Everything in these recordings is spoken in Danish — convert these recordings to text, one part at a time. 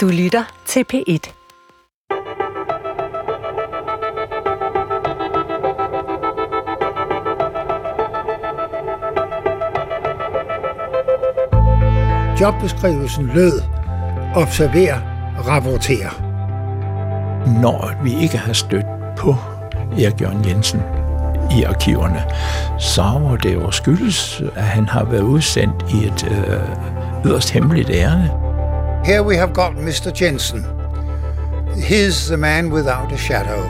Du lytter til P1. Jobbeskrivelsen lød Observer, rapporter. Når vi ikke har stødt på Erik Jørgen Jensen i arkiverne, så må det jo skyldes, at han har været udsendt i et øh, yderst hemmeligt ærende. Here we have got Mr. Jensen. He's the man without a shadow.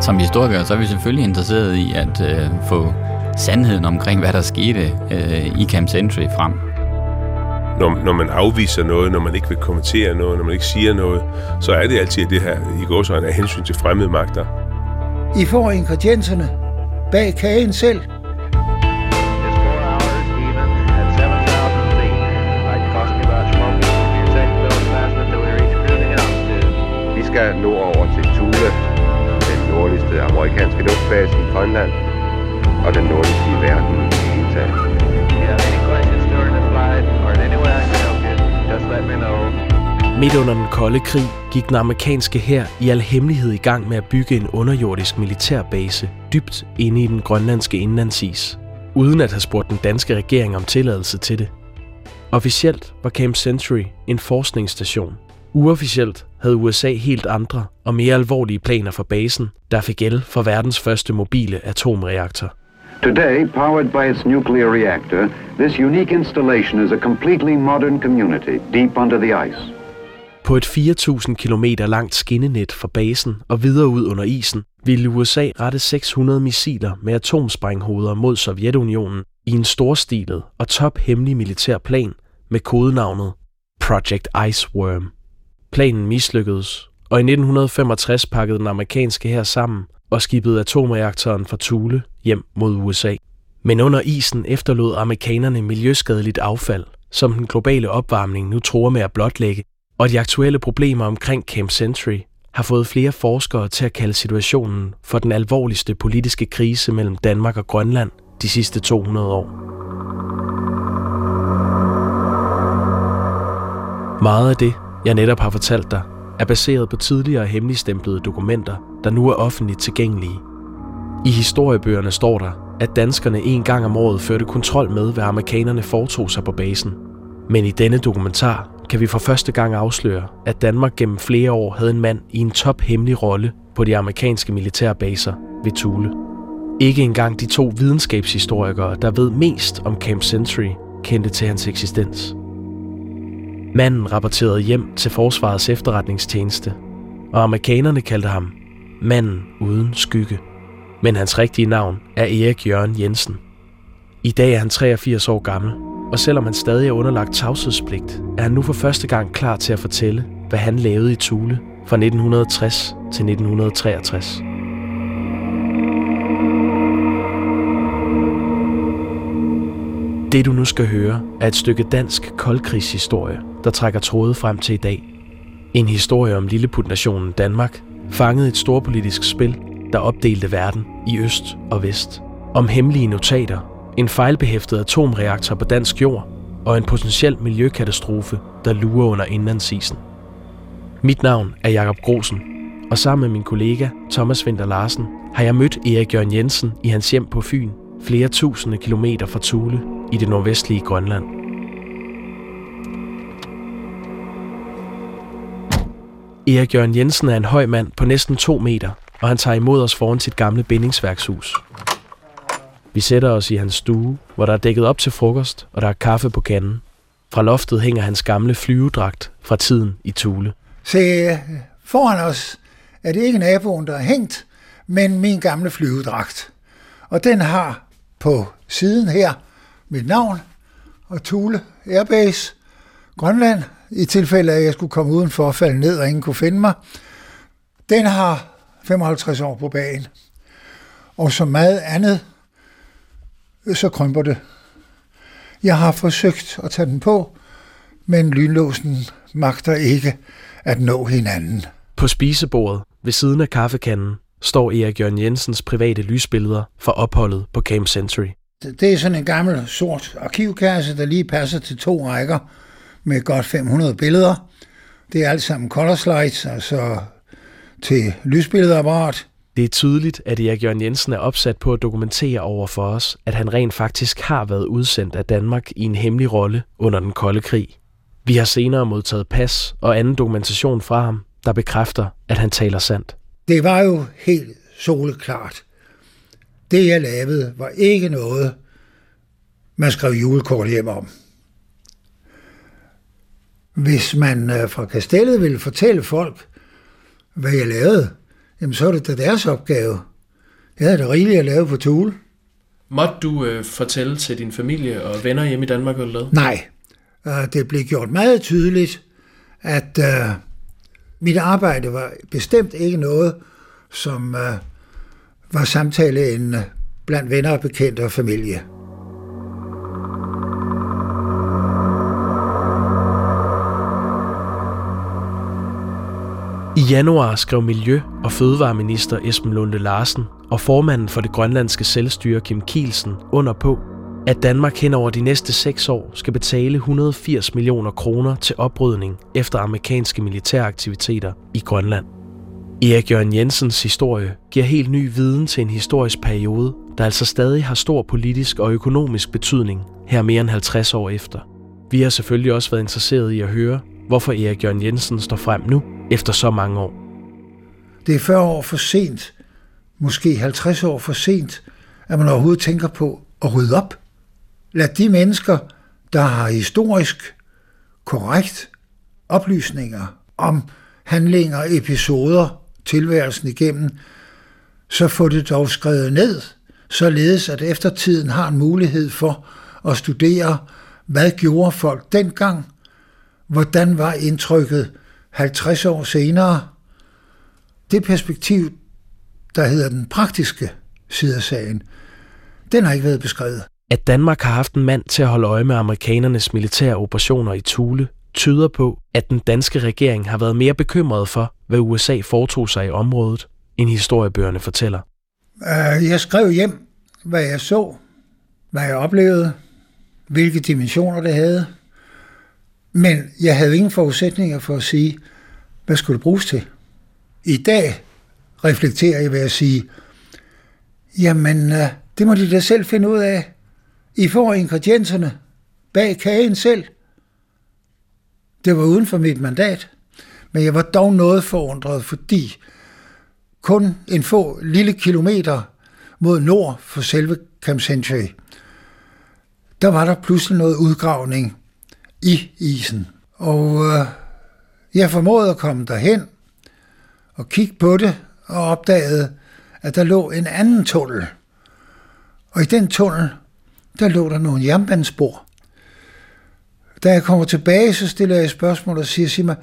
Som historiker så er vi selvfølgelig interesseret i at øh, få sandheden omkring, hvad der skete øh, i Camp Century frem. Når, når man afviser noget, når man ikke vil kommentere noget, når man ikke siger noget, så er det altid det her i gåsøjne af hensyn til fremmede magter. I får ingredienserne bag kagen selv. Vi skal nu over til Thule, den nordligste amerikanske luftbase i Grønland, og den nordligste i verden i det hele taget. Midt under den kolde krig gik den amerikanske hær i al hemmelighed i gang med at bygge en underjordisk militærbase dybt inde i den grønlandske indlandsis, uden at have spurgt den danske regering om tilladelse til det. Officielt var Camp Century en forskningsstation. Uofficielt havde USA helt andre og mere alvorlige planer for basen, der fik el for verdens første mobile atomreaktor. Today, powered by its nuclear reactor, this unique installation is a completely modern community deep under the ice. På et 4.000 km langt skinnenet fra basen og videre ud under isen, ville USA rette 600 missiler med atomsprænghoveder mod Sovjetunionen i en storstilet og tophemmelig militær plan med kodenavnet Project Iceworm. Planen mislykkedes, og i 1965 pakkede den amerikanske her sammen og skibede atomreaktoren fra Thule hjem mod USA. Men under isen efterlod amerikanerne miljøskadeligt affald, som den globale opvarmning nu tror med at blotlægge, og de aktuelle problemer omkring Camp Century har fået flere forskere til at kalde situationen for den alvorligste politiske krise mellem Danmark og Grønland de sidste 200 år. Meget af det, jeg netop har fortalt dig, er baseret på tidligere hemmeligstemplede dokumenter, der nu er offentligt tilgængelige. I historiebøgerne står der, at danskerne en gang om året førte kontrol med, hvad amerikanerne foretog sig på basen. Men i denne dokumentar kan vi for første gang afsløre, at Danmark gennem flere år havde en mand i en tophemmelig rolle på de amerikanske militærbaser ved Thule. Ikke engang de to videnskabshistorikere, der ved mest om Camp Century, kendte til hans eksistens. Manden rapporterede hjem til Forsvarets efterretningstjeneste, og amerikanerne kaldte ham manden uden skygge. Men hans rigtige navn er Erik Jørgen Jensen. I dag er han 83 år gammel, og selvom han stadig er underlagt tavshedspligt, er han nu for første gang klar til at fortælle, hvad han lavede i Tule fra 1960 til 1963. Det du nu skal høre er et stykke dansk koldkrigshistorie, der trækker tråde frem til i dag. En historie om lilleputnationen Danmark fanget et storpolitisk spil, der opdelte verden i øst og vest. Om hemmelige notater, en fejlbehæftet atomreaktor på dansk jord og en potentiel miljøkatastrofe, der lurer under indlandsisen. Mit navn er Jakob Grosen, og sammen med min kollega Thomas Winter Larsen har jeg mødt Erik Jørgen Jensen i hans hjem på Fyn, flere tusinde kilometer fra Thule i det nordvestlige Grønland. Erik Jørgen Jensen er en høj mand på næsten 2 meter, og han tager imod os foran sit gamle bindingsværkshus. Vi sætter os i hans stue, hvor der er dækket op til frokost, og der er kaffe på kanden. Fra loftet hænger hans gamle flyvedragt fra tiden i Tule. Se, foran os er det ikke naboen, der er hængt, men min gamle flyvedragt. Og den har på siden her mit navn og Thule Airbase, Grønland, i tilfælde af, at jeg skulle komme udenfor og falde ned, og ingen kunne finde mig. Den har 55 år på bagen. Og som meget andet, så krymper det. Jeg har forsøgt at tage den på, men lynlåsen magter ikke at nå hinanden. På spisebordet ved siden af kaffekanden står Erik Jørgen Jensens private lysbilleder for opholdet på Camp Century. Det er sådan en gammel sort arkivkasse, der lige passer til to rækker med godt 500 billeder. Det er alt sammen color slides, altså til lysbilledapparat. Det er tydeligt, at Erik Jørgen Jensen er opsat på at dokumentere over for os, at han rent faktisk har været udsendt af Danmark i en hemmelig rolle under den kolde krig. Vi har senere modtaget pas og anden dokumentation fra ham, der bekræfter, at han taler sandt. Det var jo helt soleklart. Det, jeg lavede, var ikke noget, man skrev julekort hjem om. Hvis man øh, fra kastellet ville fortælle folk, hvad jeg lavede, jamen så er det da deres opgave. Jeg havde det rigeligt at lave på Tule. Måtte du øh, fortælle til din familie og venner hjemme i Danmark, hvad? Nej, øh, det blev gjort meget tydeligt, at øh, mit arbejde var bestemt ikke noget, som øh, var samtaleemne blandt venner og bekendte og familie. I januar skrev Miljø- og Fødevareminister Esben Lunde Larsen og formanden for det grønlandske selvstyre Kim Kielsen under på, at Danmark hen over de næste seks år skal betale 180 millioner kroner til oprydning efter amerikanske militæraktiviteter i Grønland. Erik Jørgen Jensens historie giver helt ny viden til en historisk periode, der altså stadig har stor politisk og økonomisk betydning her mere end 50 år efter. Vi har selvfølgelig også været interesseret i at høre, hvorfor Erik Jørgen Jensen står frem nu efter så mange år. Det er 40 år for sent, måske 50 år for sent, at man overhovedet tænker på at rydde op. Lad de mennesker, der har historisk korrekt oplysninger om handlinger og episoder tilværelsen igennem, så få det dog skrevet ned, således at eftertiden har en mulighed for at studere, hvad gjorde folk dengang, hvordan var indtrykket 50 år senere. Det perspektiv, der hedder den praktiske side af sagen, den har ikke været beskrevet. At Danmark har haft en mand til at holde øje med amerikanernes militære operationer i Thule, tyder på, at den danske regering har været mere bekymret for, hvad USA foretog sig i området, end historiebøgerne fortæller. Øh, jeg skrev hjem, hvad jeg så, hvad jeg oplevede, hvilke dimensioner det havde. Men jeg havde ingen forudsætninger for at sige, hvad skulle det bruges til? I dag reflekterer jeg ved at sige, jamen, øh, det må de da selv finde ud af. I får ingredienserne bag kagen selv. Det var uden for mit mandat, men jeg var dog noget forundret, fordi kun en få lille kilometer mod nord for selve Camp Century, der var der pludselig noget udgravning i isen. Og øh, jeg formåede at komme derhen og kigge på det og opdagede, at der lå en anden tunnel. Og i den tunnel, der lå der nogle jernbanespor. Da jeg kommer tilbage, så stiller jeg spørgsmål og siger, sig mig,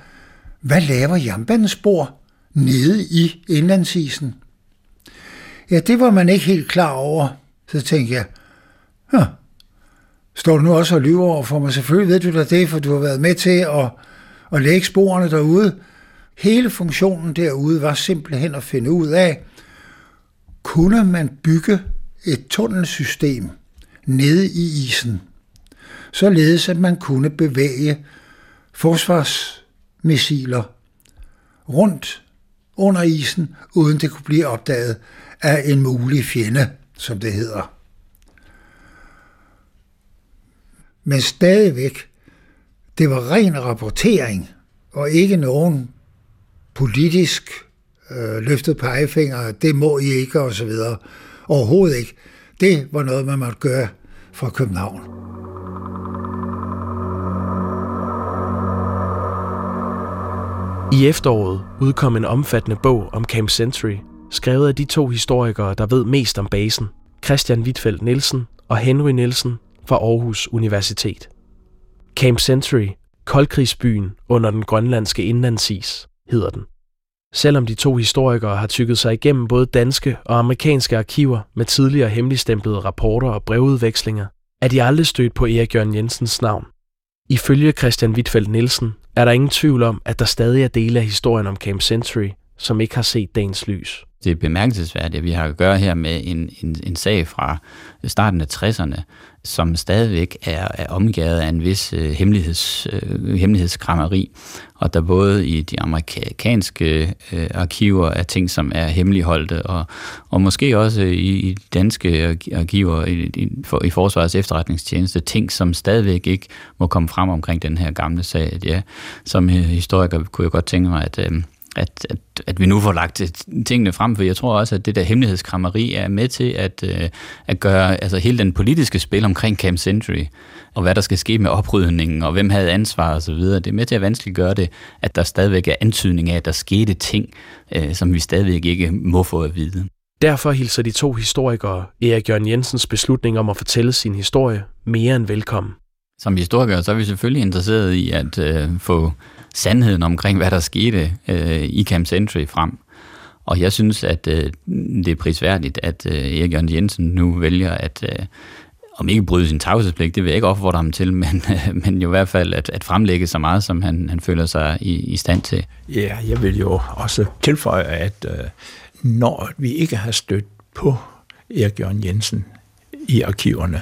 hvad laver jernbanespor nede i indlandsisen? Ja, det var man ikke helt klar over. Så tænkte jeg, Hå, står du nu også og lyver over for mig? Selvfølgelig ved du da det, for du har været med til at, at lægge sporene derude. Hele funktionen derude var simpelthen at finde ud af, kunne man bygge et tunnelsystem nede i isen, således at man kunne bevæge forsvarsmissiler rundt under isen, uden det kunne blive opdaget af en mulig fjende, som det hedder. Men stadigvæk, det var ren rapportering, og ikke nogen politisk øh, løftet pegefinger, det må I ikke, og så videre. Overhovedet ikke. Det var noget, man måtte gøre fra København. I efteråret udkom en omfattende bog om Camp Century, skrevet af de to historikere, der ved mest om basen, Christian Wittfeldt Nielsen og Henry Nielsen fra Aarhus Universitet. Camp Century, koldkrigsbyen under den grønlandske indlandsis, hedder den. Selvom de to historikere har tykket sig igennem både danske og amerikanske arkiver med tidligere hemmeligstemplede rapporter og brevudvekslinger, er de aldrig stødt på Erik Jørgen Jensens navn. Ifølge Christian Wittfeldt Nielsen er der ingen tvivl om, at der stadig er dele af historien om Camp Century, som ikke har set dagens lys. Det er bemærkelsesværdigt, at vi har at gøre her med en, en, en sag fra starten af 60'erne, som stadigvæk er, er omgivet af en vis øh, hemmeligheds, øh, hemmelighedskrammeri. Og der både i de amerikanske øh, arkiver er ting, som er hemmeligholdte, og, og måske også i, i danske arkiver i, i, for, i Forsvarets efterretningstjeneste, ting, som stadigvæk ikke må komme frem omkring den her gamle sag. Ja, som øh, historiker kunne jeg godt tænke mig, at... Øh, at, at, at vi nu får lagt tingene frem, for jeg tror også, at det der hemmelighedskrammeri er med til at, øh, at gøre altså hele den politiske spil omkring Camp Century, og hvad der skal ske med oprydningen, og hvem havde ansvar osv., det er med til at vanskeliggøre det, at der stadigvæk er antydning af, at der skete ting, øh, som vi stadigvæk ikke må få at vide. Derfor hilser de to historikere Erik Jørgen Jensens beslutning om at fortælle sin historie mere end velkommen. Som historikere så er vi selvfølgelig interesseret i at øh, få sandheden omkring, hvad der skete øh, i Camp Century frem. Og jeg synes, at øh, det er prisværdigt, at øh, Erik Jørgen Jensen nu vælger at, øh, om ikke bryde sin tavshedspligt, det vil jeg ikke opfordre ham til, men, øh, men jo i hvert fald at, at fremlægge så meget, som han, han føler sig i, i stand til. Ja, jeg vil jo også tilføje, at øh, når vi ikke har stødt på Erik Jørgen Jensen i arkiverne,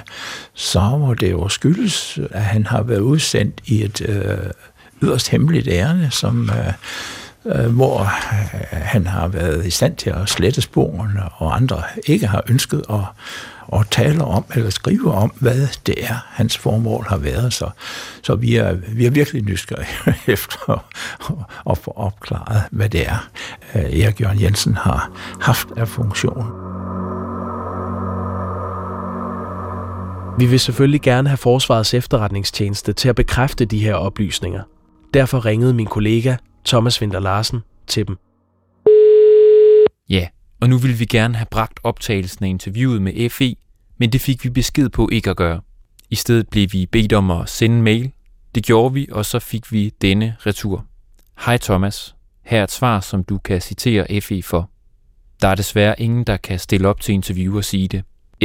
så må det jo skyldes, at han har været udsendt i et øh, yderst hemmeligt ærne, som, øh, øh, hvor øh, han har været i stand til at slette sporene, og andre ikke har ønsket at, at tale om eller skrive om, hvad det er, hans formål har været. Så, så vi, er, vi er virkelig nysgerrige efter at, at få opklaret, hvad det er, øh, Erik Jørgen Jensen har haft af funktion. Vi vil selvfølgelig gerne have Forsvarets efterretningstjeneste til at bekræfte de her oplysninger. Derfor ringede min kollega Thomas Winter Larsen til dem. Ja, og nu ville vi gerne have bragt optagelsen af interviewet med FE, men det fik vi besked på ikke at gøre. I stedet blev vi bedt om at sende en mail. Det gjorde vi, og så fik vi denne retur. Hej Thomas. Her er et svar, som du kan citere FE for. Der er desværre ingen, der kan stille op til interview og sige det.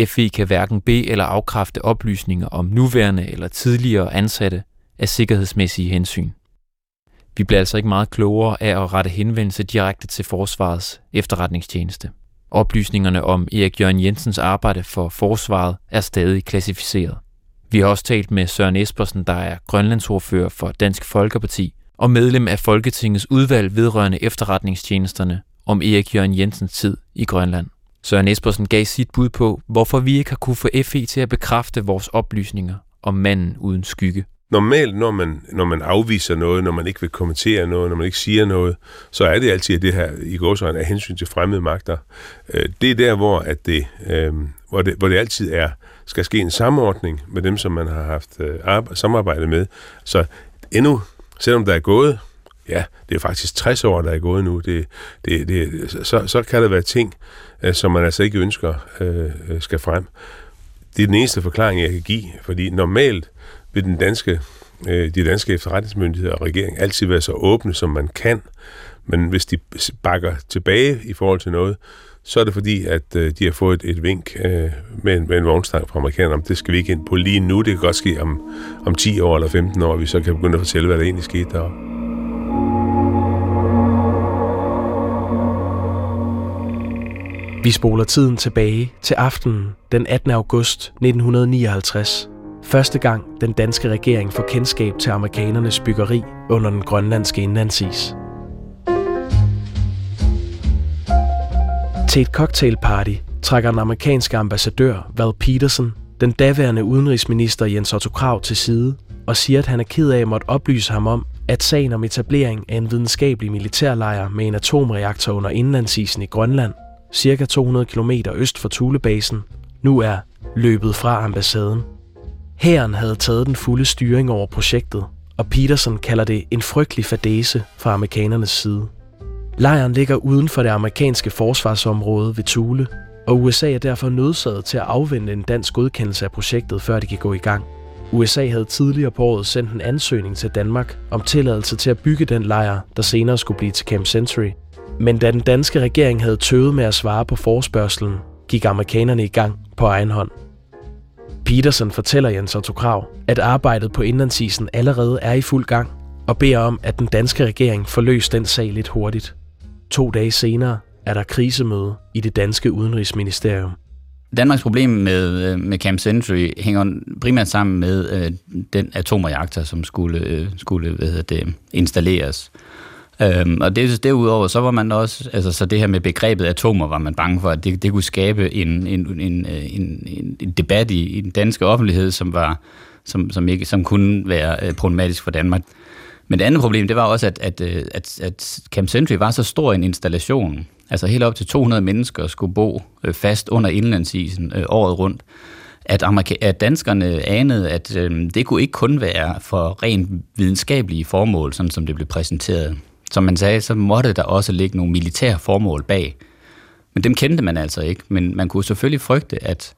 FE kan hverken bede eller afkræfte oplysninger om nuværende eller tidligere ansatte af sikkerhedsmæssige hensyn. Vi bliver altså ikke meget klogere af at rette henvendelse direkte til Forsvarets efterretningstjeneste. Oplysningerne om Erik Jørgen Jensens arbejde for Forsvaret er stadig klassificeret. Vi har også talt med Søren Espersen, der er grønlandsordfører for Dansk Folkeparti og medlem af Folketingets udvalg vedrørende efterretningstjenesterne om Erik Jørgen Jensens tid i Grønland. Søren Espersen gav sit bud på, hvorfor vi ikke har kunne få FE til at bekræfte vores oplysninger om manden uden skygge. Normalt, når man, når man afviser noget, når man ikke vil kommentere noget, når man ikke siger noget, så er det altid det her i gåsøjne af hensyn til fremmede magter. Øh, det er der, hvor, at det, øh, hvor, det, hvor det altid er, skal ske en samordning med dem, som man har haft øh, samarbejde med. Så endnu, selvom der er gået, ja, det er faktisk 60 år, der er gået nu, det, det, det, så, så kan der være ting, øh, som man altså ikke ønsker øh, øh, skal frem. Det er den eneste forklaring, jeg kan give, fordi normalt vil den danske, øh, de danske efterretningsmyndigheder og regering altid være så åbne, som man kan. Men hvis de bakker tilbage i forhold til noget, så er det fordi, at øh, de har fået et, et vink øh, med, en, med en vognstang fra amerikanerne om, det skal vi ikke ind på lige nu. Det kan godt ske om, om 10 år eller 15 år, vi så kan begynde at fortælle, hvad der egentlig skete der. Vi spoler tiden tilbage til aftenen den 18. august 1959, Første gang den danske regering får kendskab til amerikanernes byggeri under den grønlandske indlandsis. Til et cocktailparty trækker den amerikanske ambassadør Val Peterson den daværende udenrigsminister Jens Otto Krav til side og siger, at han er ked af at måtte oplyse ham om, at sagen om etablering af en videnskabelig militærlejr med en atomreaktor under indlandsisen i Grønland, cirka 200 km øst for Thulebasen, nu er løbet fra ambassaden. Hæren havde taget den fulde styring over projektet, og Peterson kalder det en frygtelig fadese fra amerikanernes side. Lejren ligger uden for det amerikanske forsvarsområde ved Thule, og USA er derfor nødsaget til at afvente en dansk godkendelse af projektet, før det kan gå i gang. USA havde tidligere på året sendt en ansøgning til Danmark om tilladelse til at bygge den lejr, der senere skulle blive til Camp Century. Men da den danske regering havde tøvet med at svare på forspørgselen, gik amerikanerne i gang på egen hånd. Peterson fortæller Jens Otto Krav, at arbejdet på indlandsisen allerede er i fuld gang, og beder om, at den danske regering får løst den sag lidt hurtigt. To dage senere er der krisemøde i det danske udenrigsministerium. Danmarks problem med, øh, med Camp Century hænger primært sammen med øh, den atomreaktor, som skulle, øh, skulle hvad hedder det, installeres. Øhm, og det, derudover, så var man også, altså så det her med begrebet atomer, var man bange for, at det, det kunne skabe en, en, en, en, en, en debat i, i den danske offentlighed, som, var, som, som, ikke, som kunne være øh, problematisk for Danmark. Men det andet problem, det var også, at, at, øh, at, at Camp Century var så stor en installation, altså helt op til 200 mennesker skulle bo øh, fast under indlandsisen øh, året rundt, at, Amerika- at danskerne anede, at øh, det kunne ikke kun være for rent videnskabelige formål, sådan som det blev præsenteret. Som man sagde, så måtte der også ligge nogle militære formål bag. Men dem kendte man altså ikke, men man kunne selvfølgelig frygte, at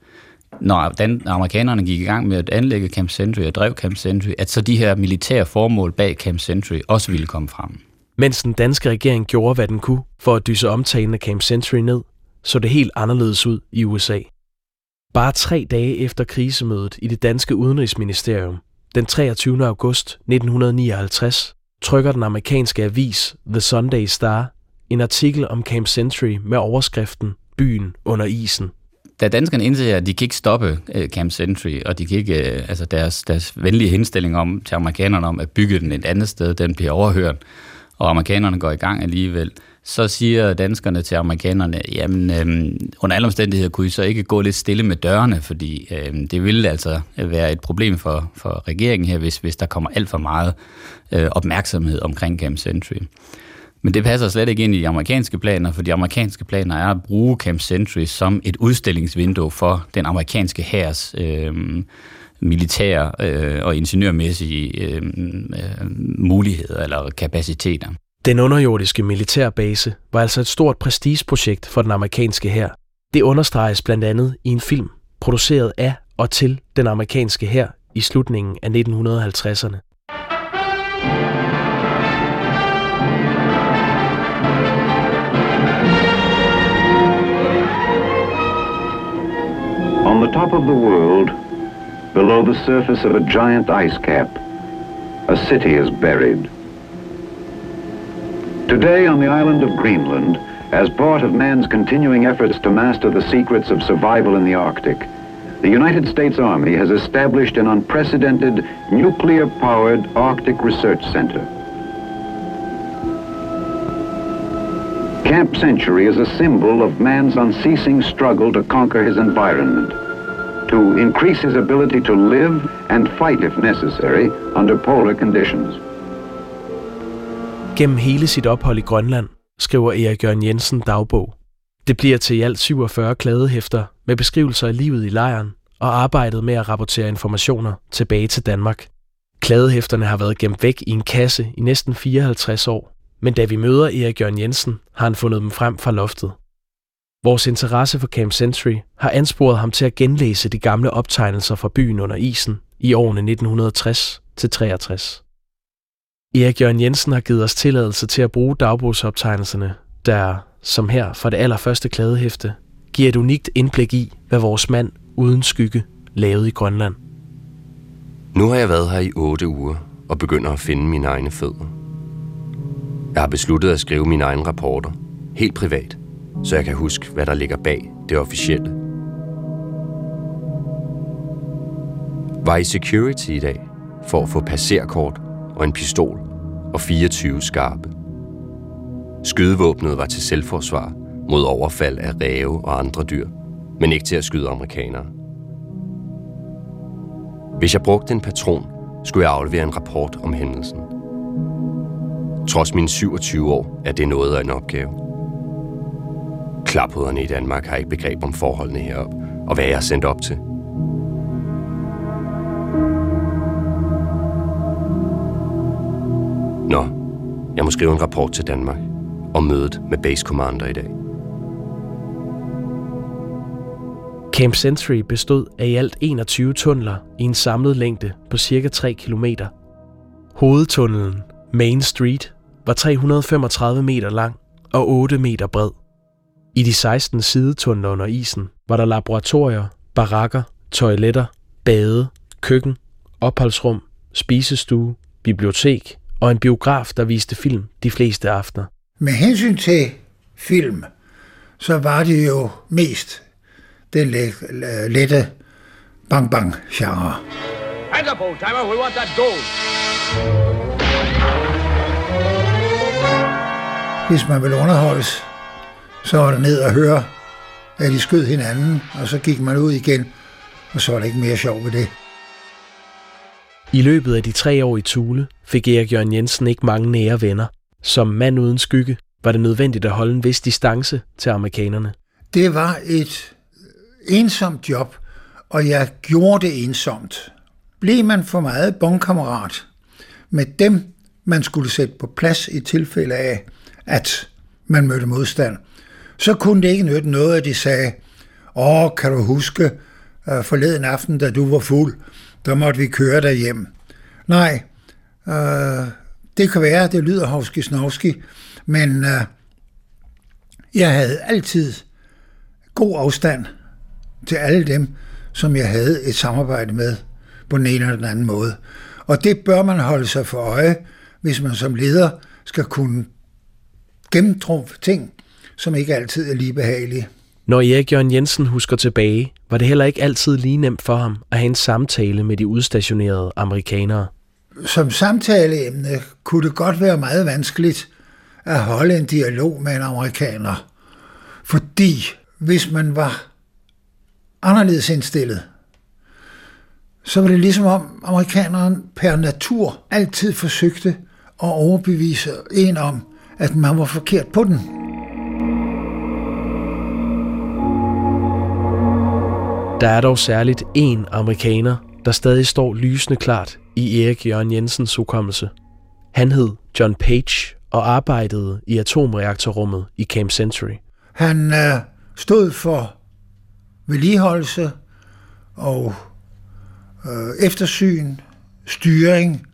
når den, amerikanerne gik i gang med at anlægge Camp Century og drev Camp Century, at så de her militære formål bag Camp Century også ville komme frem. Mens den danske regering gjorde, hvad den kunne for at dyse omtalen af Camp Century ned, så det helt anderledes ud i USA. Bare tre dage efter krisemødet i det danske udenrigsministerium, den 23. august 1959, trykker den amerikanske avis The Sunday Star en artikel om Camp Century med overskriften Byen under isen. Da danskerne indser, at de kan ikke stoppe øh, Camp Century, og de kan ikke, øh, altså deres, deres venlige henstilling om, til amerikanerne om at bygge den et andet sted, den bliver overhørt, og amerikanerne går i gang alligevel, så siger danskerne til amerikanerne, jamen øhm, under alle omstændigheder kunne I så ikke gå lidt stille med dørene, fordi øhm, det ville altså være et problem for, for regeringen her, hvis, hvis der kommer alt for meget øh, opmærksomhed omkring Camp Century. Men det passer slet ikke ind i de amerikanske planer, for de amerikanske planer er at bruge Camp Century som et udstillingsvindue for den amerikanske hærs øh, militære øh, og ingeniørmæssige øh, øh, muligheder eller kapaciteter. Den underjordiske militærbase var altså et stort prestigeprojekt for den amerikanske hær. Det understreges blandt andet i en film, produceret af og til den amerikanske hær i slutningen af 1950'erne. On the top of the world, below the surface of a giant ice cap, a city is buried. Today on the island of Greenland, as part of man's continuing efforts to master the secrets of survival in the Arctic, the United States Army has established an unprecedented nuclear-powered Arctic Research Center. Camp Century is a symbol of man's unceasing struggle to conquer his environment, to increase his ability to live and fight if necessary under polar conditions. Gennem hele sit ophold i Grønland skriver Erik Jørgen Jensen dagbog. Det bliver til i alt 47 kladehæfter med beskrivelser af livet i lejren og arbejdet med at rapportere informationer tilbage til Danmark. Kladehæfterne har været gemt væk i en kasse i næsten 54 år, men da vi møder Erik Jørgen Jensen, har han fundet dem frem fra loftet. Vores interesse for Camp Century har ansporet ham til at genlæse de gamle optegnelser fra byen under isen i årene 1960 til 63. Erik Jørgen Jensen har givet os tilladelse til at bruge dagbogsoptegnelserne, der, som her fra det allerførste kladehæfte, giver et unikt indblik i, hvad vores mand uden skygge lavede i Grønland. Nu har jeg været her i 8 uger og begynder at finde mine egne fødder. Jeg har besluttet at skrive mine egne rapporter, helt privat, så jeg kan huske, hvad der ligger bag det officielle. Var i security i dag for at få passerkort og en pistol og 24 skarpe. Skydevåbnet var til selvforsvar mod overfald af ræve og andre dyr, men ikke til at skyde amerikanere. Hvis jeg brugte en patron, skulle jeg aflevere en rapport om hændelsen. Trods mine 27 år er det noget af en opgave. Klaphoderne i Danmark har ikke begreb om forholdene herop, og hvad jeg er sendt op til. Nå, jeg må skrive en rapport til Danmark om mødet med Base Commander i dag. Camp Century bestod af i alt 21 tunneler i en samlet længde på cirka 3 km. Hovedtunnelen, Main Street, var 335 meter lang og 8 meter bred. I de 16 sidetunneler under isen var der laboratorier, barakker, toiletter, bade, køkken, opholdsrum, spisestue, bibliotek og en biograf, der viste film de fleste aftener. Med hensyn til film, så var det jo mest den le- lette bang-bang-genre. Hands up, old timer. We want that gold. Hvis man ville underholdes, så var det ned og høre, at de skød hinanden, og så gik man ud igen, og så var der ikke mere sjov ved det. I løbet af de tre år i Tule fik Erik Jørgen Jensen ikke mange nære venner. Som mand uden skygge var det nødvendigt at holde en vis distance til amerikanerne. Det var et ensomt job, og jeg gjorde det ensomt. Blev man for meget bondkammerat med dem, man skulle sætte på plads i tilfælde af, at man mødte modstand, så kunne det ikke nytte noget, at de sagde, åh, kan du huske uh, forleden aften, da du var fuld, der måtte vi køre derhjem. Nej, øh, det kan være, det lyder hovski snovski, men øh, jeg havde altid god afstand til alle dem, som jeg havde et samarbejde med på den ene eller den anden måde. Og det bør man holde sig for øje, hvis man som leder skal kunne gennemtrumfe ting, som ikke altid er lige behagelige. Når Erik Jørgen Jensen husker tilbage, var det heller ikke altid lige nemt for ham at have en samtale med de udstationerede amerikanere. Som samtaleemne kunne det godt være meget vanskeligt at holde en dialog med en amerikaner. Fordi hvis man var anderledes indstillet, så var det ligesom om amerikaneren per natur altid forsøgte at overbevise en om, at man var forkert på den. Der er dog særligt én amerikaner, der stadig står lysende klart i Erik Jørgen Jensens hukommelse. Han hed John Page og arbejdede i atomreaktorrummet i Camp Century. Han øh, stod for vedligeholdelse og øh, eftersyn, styring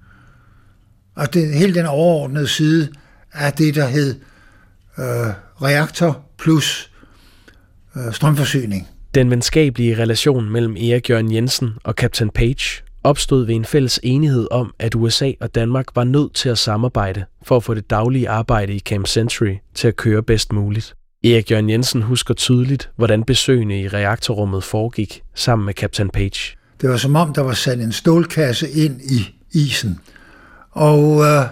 og det, hele den overordnede side af det, der hed øh, reaktor plus øh, strømforsyning. Den venskabelige relation mellem Erik Jørgen Jensen og Captain Page opstod ved en fælles enighed om, at USA og Danmark var nødt til at samarbejde for at få det daglige arbejde i Camp Century til at køre bedst muligt. Erik Jørgen Jensen husker tydeligt, hvordan besøgene i reaktorrummet foregik sammen med Captain Page. Det var som om, der var sat en stålkasse ind i isen. Og øh,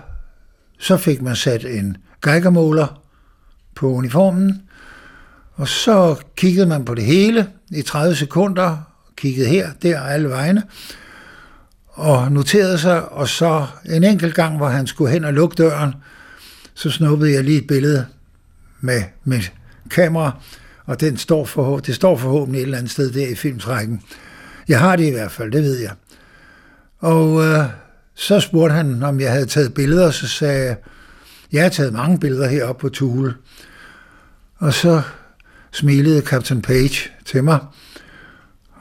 så fik man sat en geigermåler på uniformen, og så kiggede man på det hele i 30 sekunder, kiggede her, der og alle vegne, og noterede sig, og så en enkelt gang, hvor han skulle hen og lukke døren, så snuppede jeg lige et billede med mit kamera, og den står for, det står forhåbentlig et eller andet sted der i filmtrækken. Jeg har det i hvert fald, det ved jeg. Og øh, så spurgte han, om jeg havde taget billeder, så sagde jeg, jeg har taget mange billeder heroppe på Tule. Og så smilede Captain Page til mig,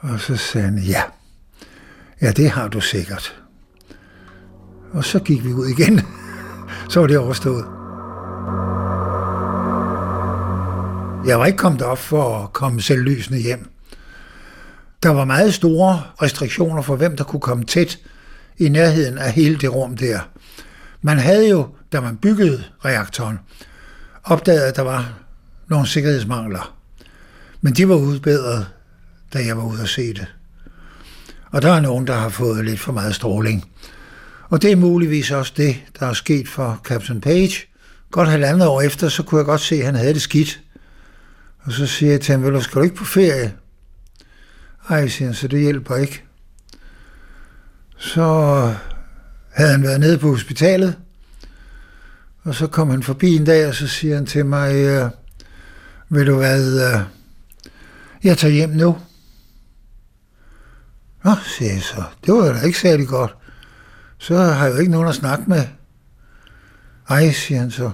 og så sagde han, ja, ja, det har du sikkert. Og så gik vi ud igen. så var det overstået. Jeg var ikke kommet op for at komme selvlysende hjem. Der var meget store restriktioner for, hvem der kunne komme tæt i nærheden af hele det rum der. Man havde jo, da man byggede reaktoren, opdaget, at der var nogle sikkerhedsmangler. Men de var udbedret, da jeg var ude at se det. Og der er nogen, der har fået lidt for meget stråling. Og det er muligvis også det, der er sket for Captain Page. Godt halvandet år efter, så kunne jeg godt se, at han havde det skidt. Og så siger jeg til ham, vel, skal du ikke på ferie? Ej, siger han, så det hjælper ikke. Så havde han været nede på hospitalet, og så kom han forbi en dag, og så siger han til mig, øh, vil du hvad, øh, jeg tager hjem nu. Nå, siger jeg så, det var da ikke særlig godt. Så har jeg jo ikke nogen at snakke med. Ej, siger han så.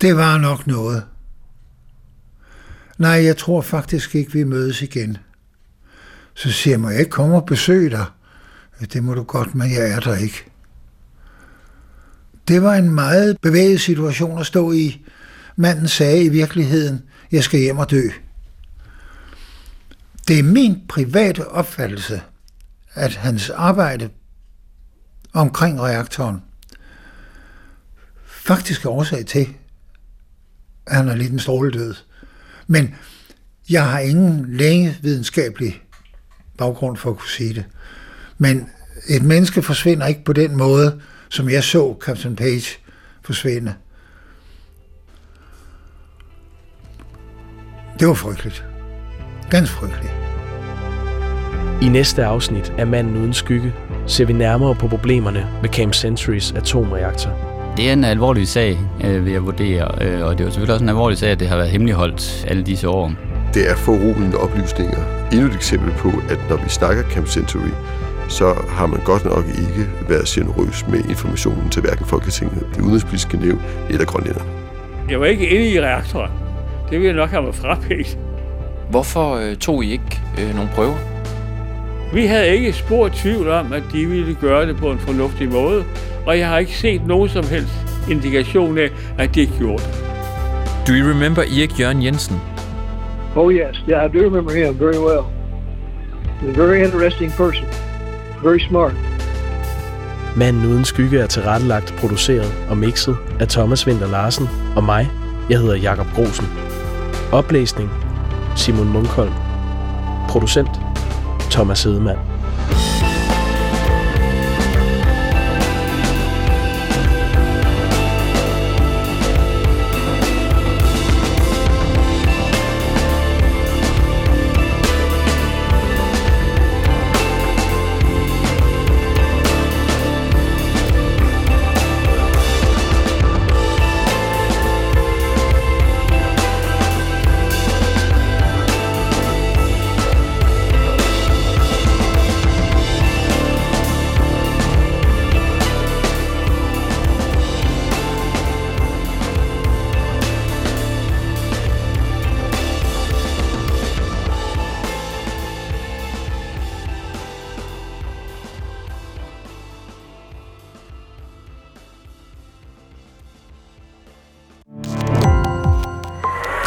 Det var nok noget. Nej, jeg tror faktisk ikke, vi mødes igen. Så siger jeg, må jeg ikke komme og besøge dig? Det må du godt, men jeg er der ikke. Det var en meget bevæget situation at stå i. Manden sagde i virkeligheden, jeg skal hjem og dø. Det er min private opfattelse, at hans arbejde omkring reaktoren faktiske årsag til, at han er lidt en stråledød. Men jeg har ingen længe videnskabelig baggrund for at kunne sige det. Men et menneske forsvinder ikke på den måde, som jeg så Captain Page forsvinde. Det var frygteligt. Ganske frygteligt. I næste afsnit af Manden Uden Skygge ser vi nærmere på problemerne med Camp Centuries atomreaktor. Det er en alvorlig sag, øh, vil jeg vurdere, øh, og det er jo selvfølgelig også en alvorlig sag, at det har været hemmeligholdt alle disse år. Det er foruroligende oplysninger. Endnu et eksempel på, at når vi snakker Camp Century, så har man godt nok ikke været generøs med informationen til hverken Folketinget, det udenrigspolitiske nævn eller grønlænderne. Jeg var ikke inde i reaktoren. Det ville jeg nok have mig frabedt. Hvorfor øh, tog I ikke øh, nogle prøver? Vi havde ikke spor tvivl om, at de ville gøre det på en fornuftig måde, og jeg har ikke set nogen som helst indikation af, at de ikke gjorde det. Do you remember Erik Jørgen Jensen? Oh yes, yeah, I do remember him very well. He's a very interesting person, very smart. Manden Uden Skygge er tilrettelagt, produceret og mixet af Thomas Winter Larsen og mig. Jeg hedder Jakob Grosen. Oplæsning Simon Munkholm. Producent Thomas Hedemann.